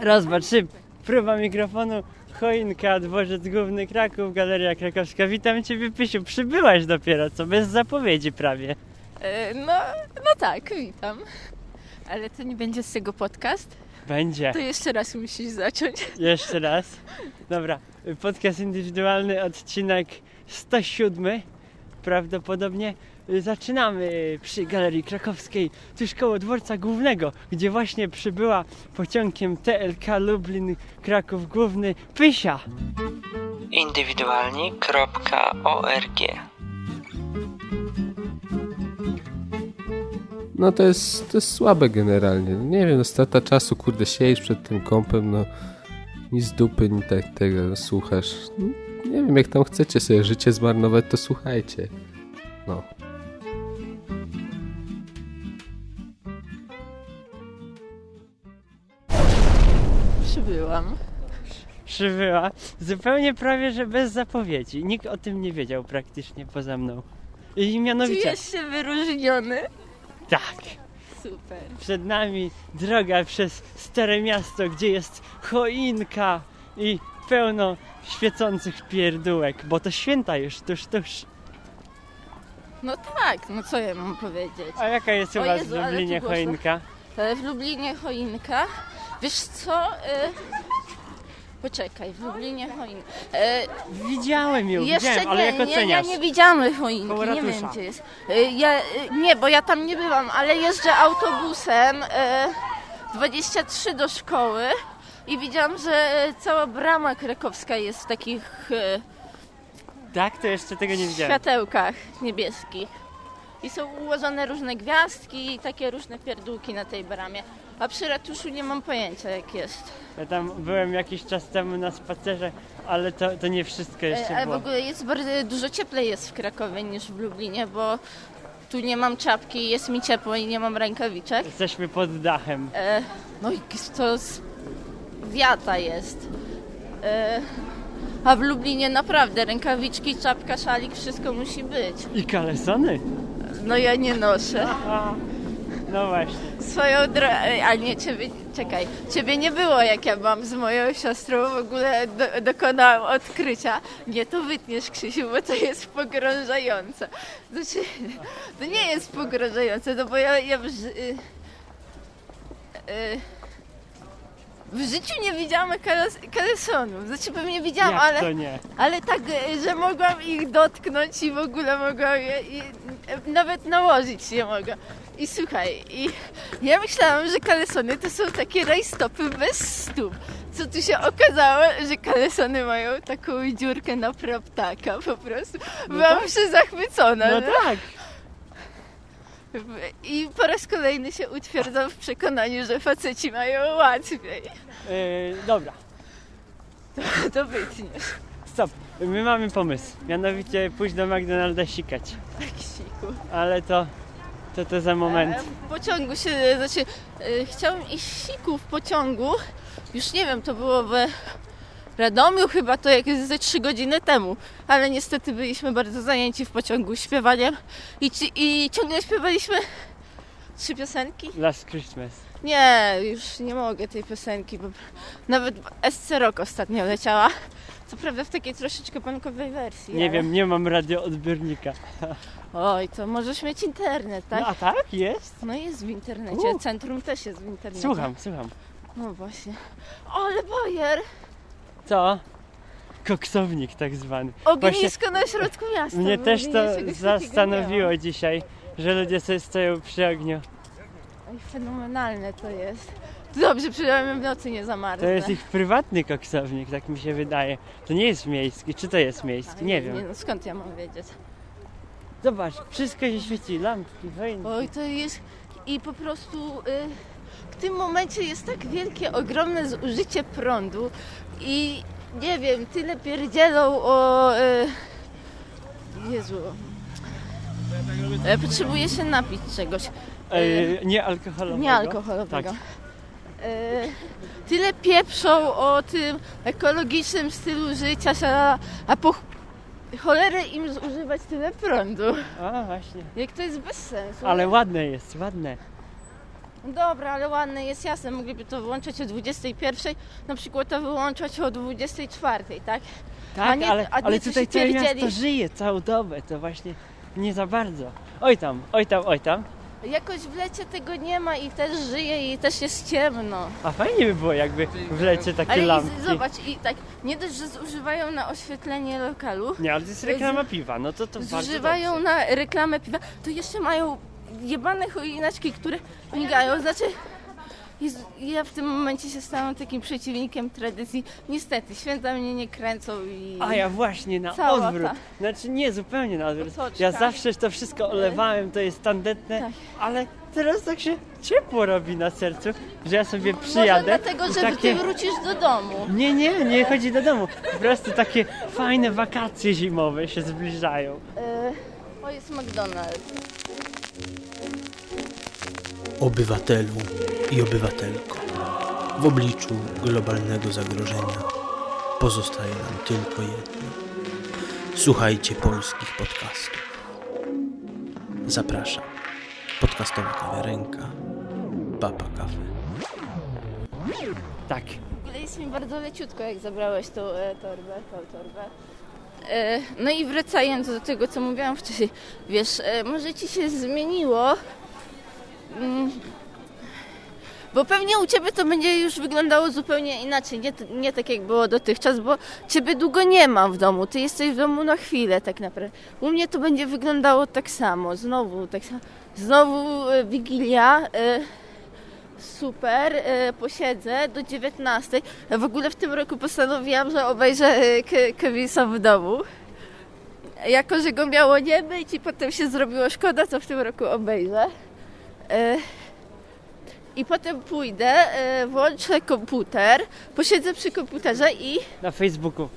Raz, dwa, trzy. Próba mikrofonu. Choinka, dworzec główny Kraków, Galeria Krakowska. Witam Ciebie, Pysiu. Przybyłaś dopiero, co? Bez zapowiedzi prawie. E, No, no tak, witam. Ale to nie będzie z tego podcast? Będzie. To jeszcze raz musisz zacząć. Jeszcze raz. Dobra. Podcast indywidualny, odcinek 107. Prawdopodobnie zaczynamy przy Galerii Krakowskiej, tuż koło dworca głównego, gdzie właśnie przybyła pociągiem TLK Lublin Kraków Główny Pysia. indywidualni.org No to jest, to jest słabe generalnie. Nie wiem, no strata czasu, kurde, siedzisz przed tym kąpem, no ni z dupy, ni tak tego słuchasz. No, nie wiem, jak tam chcecie sobie życie zmarnować, to słuchajcie. Przybyła zupełnie prawie, że bez zapowiedzi. Nikt o tym nie wiedział praktycznie poza mną. I mianowicie, Czujesz się wyróżniony? tak, Super. przed nami droga przez Stare Miasto, gdzie jest choinka i pełno świecących pierdółek, bo to święta już, tuż, tuż. No tak, no co ja mam powiedzieć? A jaka jest u O was Jezu, w Lublinie choinka? E, W Lublinie choinka. Wiesz co? E, Poczekaj, w Lublinie choinka. E, Widziałem ją, Jeszcze widziałem, ale nie, jak nie, ja oceniasz? nie widziałam choinki, Koło nie ratusza. wiem gdzie jest. E, Ja, e, nie, bo ja tam nie byłam, ale jeżdżę autobusem e, 23 do szkoły i widziałam, że cała brama krakowska jest w takich e, Tak, to jeszcze tego nie widziałem. światełkach niebieskich. I są ułożone różne gwiazdki i takie różne pierdółki na tej bramie. A przy ratuszu nie mam pojęcia jak jest. Ja tam byłem jakiś czas temu na spacerze, ale to, to nie wszystko jeszcze Ale w było. ogóle jest bardzo dużo cieplej jest w Krakowie niż w Lublinie, bo tu nie mam czapki, jest mi ciepło i nie mam rękawiczek. Jesteśmy pod dachem. E, no i to z wiata jest. E, a w Lublinie naprawdę rękawiczki, czapka, szalik, wszystko musi być. I kalesony? No ja nie noszę. A, no właśnie. Swoją drogą, a nie, ciebie, czekaj, ciebie nie było jak ja byłam z moją siostrą, w ogóle do, dokonałam odkrycia. Nie, to wytniesz Krzysiu, bo to jest pogrążające. Znaczy, to nie jest pogrążające, no bo ja, ja w, ży- y, y, w życiu nie widziałam kales, kalesonów. Znaczy pewnie widziałam, Jak ale... to nie? Ale tak, e, że mogłam ich dotknąć i w ogóle mogłam je i nawet nałożyć nie mogę. I słuchaj, i ja myślałam, że kalesony to są takie rajstopy bez stóp. Co tu się okazało, że kalesony mają taką dziurkę na praptaka po prostu. Byłam przezachwycona. No no. tak. I po raz kolejny się utwierdzam w przekonaniu, że faceci mają łatwiej. Yy, dobra, To wytniesz. stop. My mamy pomysł. Mianowicie pójść do McDonalda sikać. Tak siku. Ale to, to, to za moment. E, W pociągu się, znaczy e, chciałam iść siku w pociągu, już nie wiem, to było w Radomiu chyba, to jakieś ze trzy godziny temu, ale niestety byliśmy bardzo zajęci w pociągu śpiewaniem i, ci- i ciągle śpiewaliśmy trzy piosenki. Last Christmas. Nie, już nie mogę tej piosenki, bo nawet SC Rock ostatnio leciała. Co prawda w takiej troszeczkę pankowej wersji. Nie ale... wiem, nie mam radioodbiornika. Oj, to możesz mieć internet, tak? No a tak? Jest? No jest w internecie, U. centrum też jest w internecie. Słucham, słucham. No właśnie. Ale bajer! Co? Koksownik tak zwany. Ognisko na środku miasta. Mnie też to zastanowiło dzisiaj, że ludzie sobie stoją przy ogniu. Oj, fenomenalne to jest. Dobrze, przynajmniej w nocy nie To zamarznę. jest ich prywatny koksownik, tak mi się wydaje. To nie jest miejski. Czy to jest miejski? Nie wiem. no skąd ja mam wiedzieć? Zobacz, wszystko się świeci, lampki, choinki. Oj, to jest... I po prostu y, w tym momencie jest tak wielkie, ogromne zużycie prądu i nie wiem, tyle pierdzielą o... Y, Jezu. E, Potrzebuję się napić czegoś. E, nie alkoholowego. Nie alkoholowego. Tak. E, tyle pieprzą o tym ekologicznym stylu życia, a po ch- cholerę im zużywać tyle prądu. A, właśnie. Jak to jest bez sensu. Ale ładne jest, ładne. Dobra, ale ładne jest jasne, mogliby to wyłączać o 21, na przykład to wyłączać o 24, tak? Tak, A nie- ale, ale tutaj całe miasto żyje całą dobę, to właśnie nie za bardzo. Oj tam, oj tam, oj tam. Jakoś w lecie tego nie ma i też żyje i też jest ciemno. A fajnie by było jakby w lecie takie Ale lampki. i, zobacz, i tak, nie dość, że zużywają na oświetlenie lokalu, Nie, ale to jest reklama piwa, no to to zużywają na reklamę piwa, to jeszcze mają jebane choineczki, które migają. Znaczy, Jezu, ja w tym momencie się stałam takim przeciwnikiem tradycji. Niestety, święta mnie nie kręcą i... A ja właśnie na Cała odwrót. ta- Znaczy nie, zupełnie na odwrót. Otoczka. Ja zawsze to wszystko olewałem, to jest tandetne, Tak. ale teraz tak się ciepło robi na sercu, że ja sobie Może przyjadę. dlatego, i że takie... ty wrócisz do domu. Nie, nie, nie chodzi do domu. Po prostu takie fajne wakacje zimowe się zbliżają. E, o, jest McDonald's. Obywatelu i obywatelko, w obliczu globalnego zagrożenia pozostaje nam tylko jedno. Słuchajcie polskich podcastów. Zapraszam. Podcastowa kawiarenka, Papa Cafe. Tak. W ogóle jest mi bardzo leciutko, jak zabrałeś tą e, torbę, tą torbę. E, no i wracając do tego, co mówiłam wcześniej, wiesz, e, może ci się zmieniło, mm, bo pewnie u ciebie to będzie już wyglądało zupełnie inaczej, nie, nie tak jak było dotychczas, bo ciebie długo nie ma w domu, ty jesteś w domu na chwilę tak naprawdę. U mnie to będzie wyglądało tak samo, znowu tak samo, znowu e, Wigilia, e, Super, e, posiedzę do 19. W ogóle w tym roku postanowiłam, że obejrzę Ke- Kevisa w domu. Jako, że go miało nie być i potem się zrobiło szkoda, to w tym roku obejrzę. I potem pójdę, e, włączę komputer, posiedzę przy komputerze i... Na Facebooku.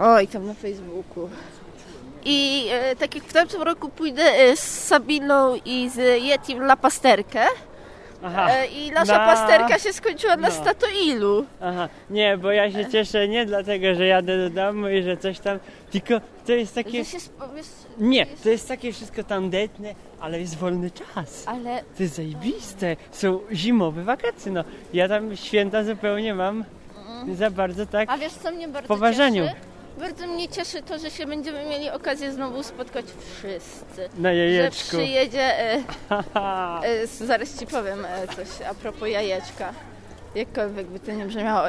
Oj, tam na Facebooku. I e, tak jak w tamtym roku pójdę e, z Sabiną i z Yetim na pasterkę. Aha. E, I nasza Na- pasterka się skończyła na no. Statoilu. Aha, nie, bo ja się cieszę nie dlatego, że jadę do domu i że coś tam, tylko to jest takie... Że się wiesz, Nie, to jest takie wszystko tandetne, ale jest wolny czas. Ale To jest zajebiste. Są zimowe wakacje, no. Ja tam święta zupełnie mam za bardzo tak... a wiesz co mnie bardzo Po ważeniu. cieszy? Bardzo mnie cieszy to, że się będziemy mieli okazję znowu spotkać wszyscy. Na Że jajeczku. przyjedzie, e, e, zaraz ci powiem e, coś a propos jajeczka. Jakkolwiek by to nie brzmiało.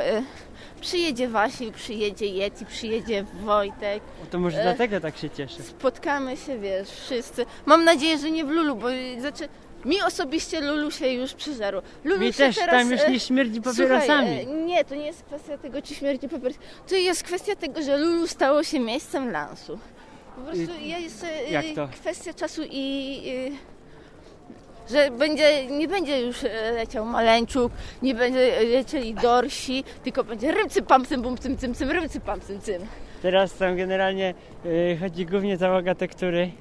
Przyjedzie Wasil, przyjedzie Yeti, przyjedzie Wojtek. To może dlatego tak się cieszę. Spotkamy się, wiesz, wszyscy. Mam nadzieję, że nie w Lulu, bo znaczy mi osobiście Lulu się już przyżarło. Lulu Mi się też teraz, tam już e, nie śmierdzi Słuchaj, papierosami. e, nie, to nie jest kwestia tego, czy śmierci papieros. To jest kwestia tego, że Lulu stało się miejscem lansu. Po prostu jest e, jak to? kwestia czasu i... że będzie, nie będzie już leciał Maleńczuk, nie będzie lecieli Dorsi, tylko będzie rymcy pam cym bum cym cym cym, rymcy pam cym cym. Teraz tam generalnie y, chodzi głównie załoga tektury.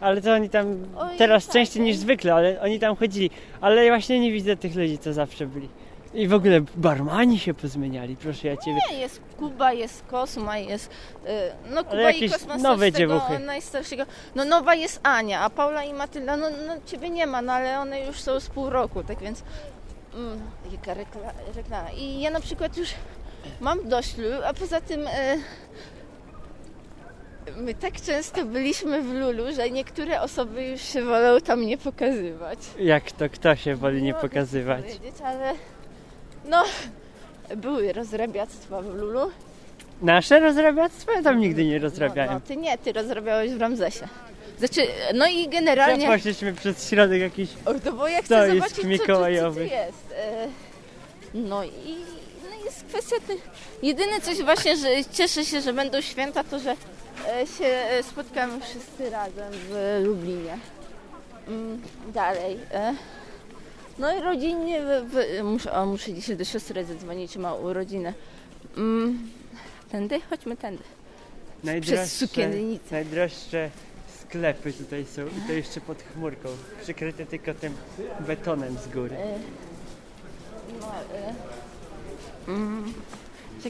Ale to oni tam Oj, teraz tak, częściej e. niż zwykle, ale oni tam chodzili. Ale właśnie nie widzę tych ludzi, co zawsze byli. I w ogóle barmani się pozmieniali, proszę ja ciebie. Nie, jest Kuba, jest Kosma, jest... e, No Kuba jakieś i Kosma nowe z tego dziewuchy. najstarszego. No nowa jest Ania, a Paula i Matylda, no, no ciebie nie ma, no ale one już są z pół roku, tak więc... Mm, jaka rekla- reklama. I ja na przykład już mam dość Lulu, a poza tym... E, My tak często byliśmy w Lulu, że niektóre osoby już się wolą tam nie pokazywać. Jak to kto się woli nie pokazywać? powiedzieć, ale no, były rozrabiactwa w Lulu. Nasze rozrabiactwo? Ja tam nigdy nie No, rozrabiałem. no, ty nie, ty rozrabiałeś w Ramzesie. Znaczy, no i Ja generalnie... poszliśmy przez środek jakiś... O, no bo ja chcę To jest zobaczyć, co, co, co, jest. E, No i no jest kwestia tych... Jedyne coś właśnie, że cieszę się, że będą święta, to że się e, spotkamy wszyscy razem w Lublinie. Mm, Dalej. e, No i rodzinnie, w, w, muszę, muszę dzisiaj do siostry zadzwonić, ma urodziny. Mm, Tędy? Chodźmy tędy. sukiennicę. najdroższe sklepy tutaj są i to jeszcze pod chmurką. Przykryte tylko tym betonem z góry. E, No, e, mm,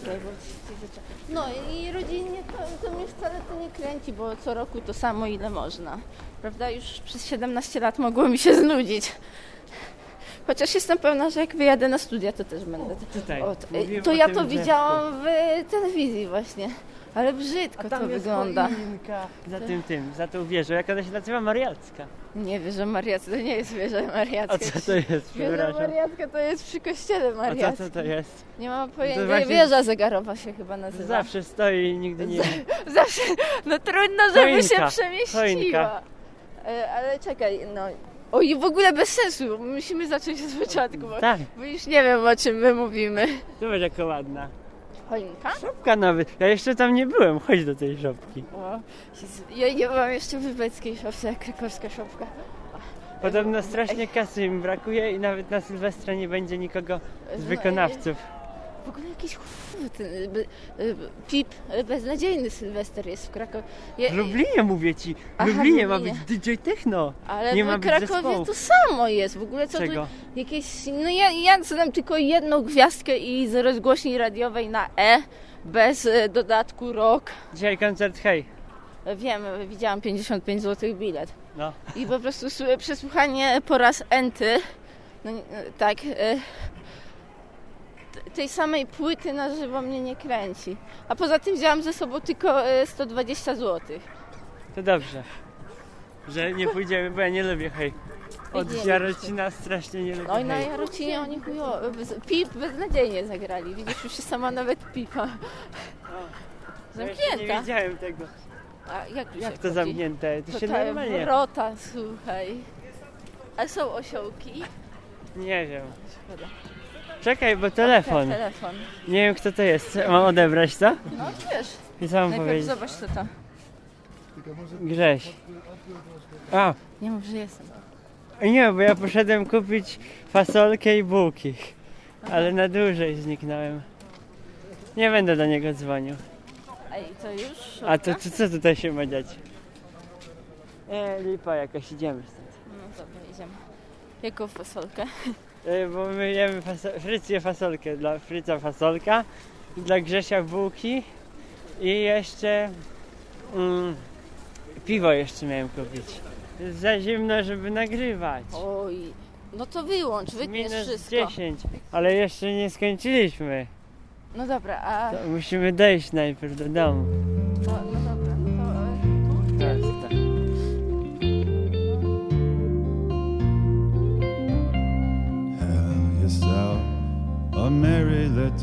czekaj, bo ci- No i rodzinnie to, to mnie wcale to nie kręci, bo co roku to samo ile można. Prawda? Już przez 17 lat mogło mi się znudzić. Chociaż jestem pewna, że jak wyjadę na studia, to też będę. Tutaj. O, to, o ja to widziałam w telewizji właśnie. Ale brzydko A to wygląda. choinka za tym, tym, za tą wieżą. Jak ona się nazywa? Mariacka. Nie wieża Mariacka, to nie jest wieża Mariacka. A co to jest? Wieża Przepraszam. Mariacka to jest przy kościele A co, Mariackim. co to jest? Nie mam pojęcia. właśnie- Wieża zegarowa się chyba nazywa. Zawsze stoi i nigdy nie... Zawsze. No trudno, żeby Choinka, się przemieściła. choinka. E, ale czekaj, no. O i w ogóle bez sensu. Musimy zacząć od początku, bo, Tak, bo już nie wiem o czym my mówimy. zobacz jaka ładna. Choinka? Szopka nawet. Ja jeszcze tam nie byłem, chodź do tej szopki. O, ja nie byłam jeszcze w wybeckiej szopce, jak krakowska szopka. Podobno strasznie kasy im brakuje i nawet na Sylwestra nie będzie nikogo z No, wykonawców. W ogóle jakiś chuj, ten y, by- y, pip, beznadziejny Sylwester jest w Krakowie. Ja- W Lublinie mówię ci, w Aha, w Lublinie ma być Lublinie. DJ Techno. Ale nie w ma Krakowie zespołu. to samo jest. W ogóle co tu Czego? jakieś. No ja, ja znam tylko jedną gwiazdkę i z rozgłośni radiowej na E, bez e, dodatku rok. Dzisiaj koncert Hej. Wiem, widziałam 55 zł bilet. No. I po prostu przesłuchanie po raz enty, no, tak, e, tej samej płyty na żywo mnie nie kręci. A poza tym wzięłam ze sobą tylko e, 120 zł. To dobrze. Że nie pójdziemy, bo ja nie lubię Hej. Od. Jarocina strasznie nie lubię i na Hej. Jarocinie oni chujowo, bez, pip beznadziejnie zagrali. Widzisz, już się sama nawet pipa. Ja jeszcze nie Zamknięta. wiedziałem tego. A jak tu Jak się to wchodzi? zamknięte? To To się ta normalnie... wrota, słuchaj. A są osiołki? Nie wiem. Szkoda. Czekaj, bo telefon. Telefon. Nie wiem kto to jest. Mam odebrać to? No wiesz, I co mam najpierw powiedzieć? zobacz co to. Grześ. A, Nie mów, że jestem. nie, bo ja poszedłem kupić fasolkę i bułki. Ale na dłużej zniknąłem. Nie będę do niego dzwonił. To już? A to, to co tutaj się ma dziać? Nie, lipa jakaś, idziemy stąd. No dobra, idziemy. Jaką fasolkę? E, Bo my jemy faso- Fryc je fasolkę. Dla Fryca fasolka, dla Grzesia bułki i jeszcze mm, piwo jeszcze miałem kupić. Jest za zimno, żeby nagrywać. Oj, no to wyłącz, wytniesz Minus wszystko. 10, ale jeszcze nie skończyliśmy. No dobra, a... To musimy dojść najpierw do domu.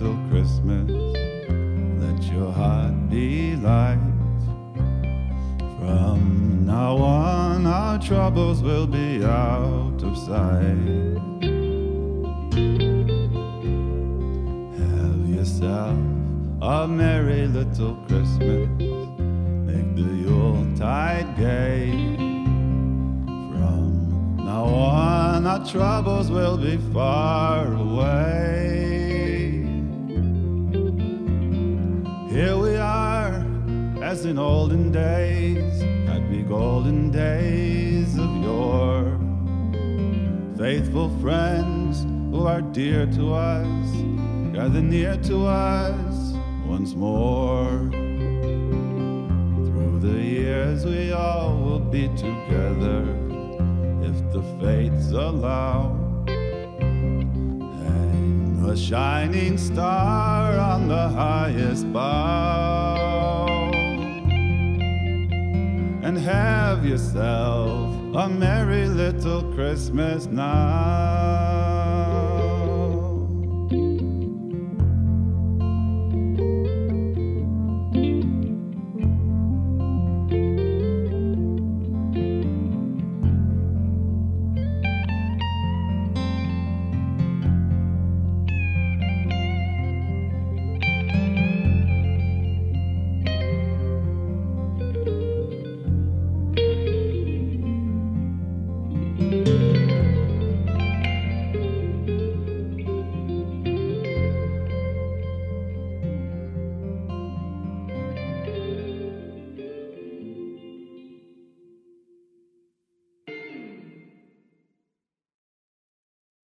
Little Christmas. Let your heart be light. From now on, our troubles will be out of sight. Have yourself a merry little Christmas. Make the Yuletide gay. From now on, our troubles will be far away. Here we are, as in olden days, happy golden days of yore. Faithful friends who are dear to us, gather near to us once more. Through the years, we all will be together if the fates allow. Hang a shining star highest bough and have yourself a merry little Christmas now.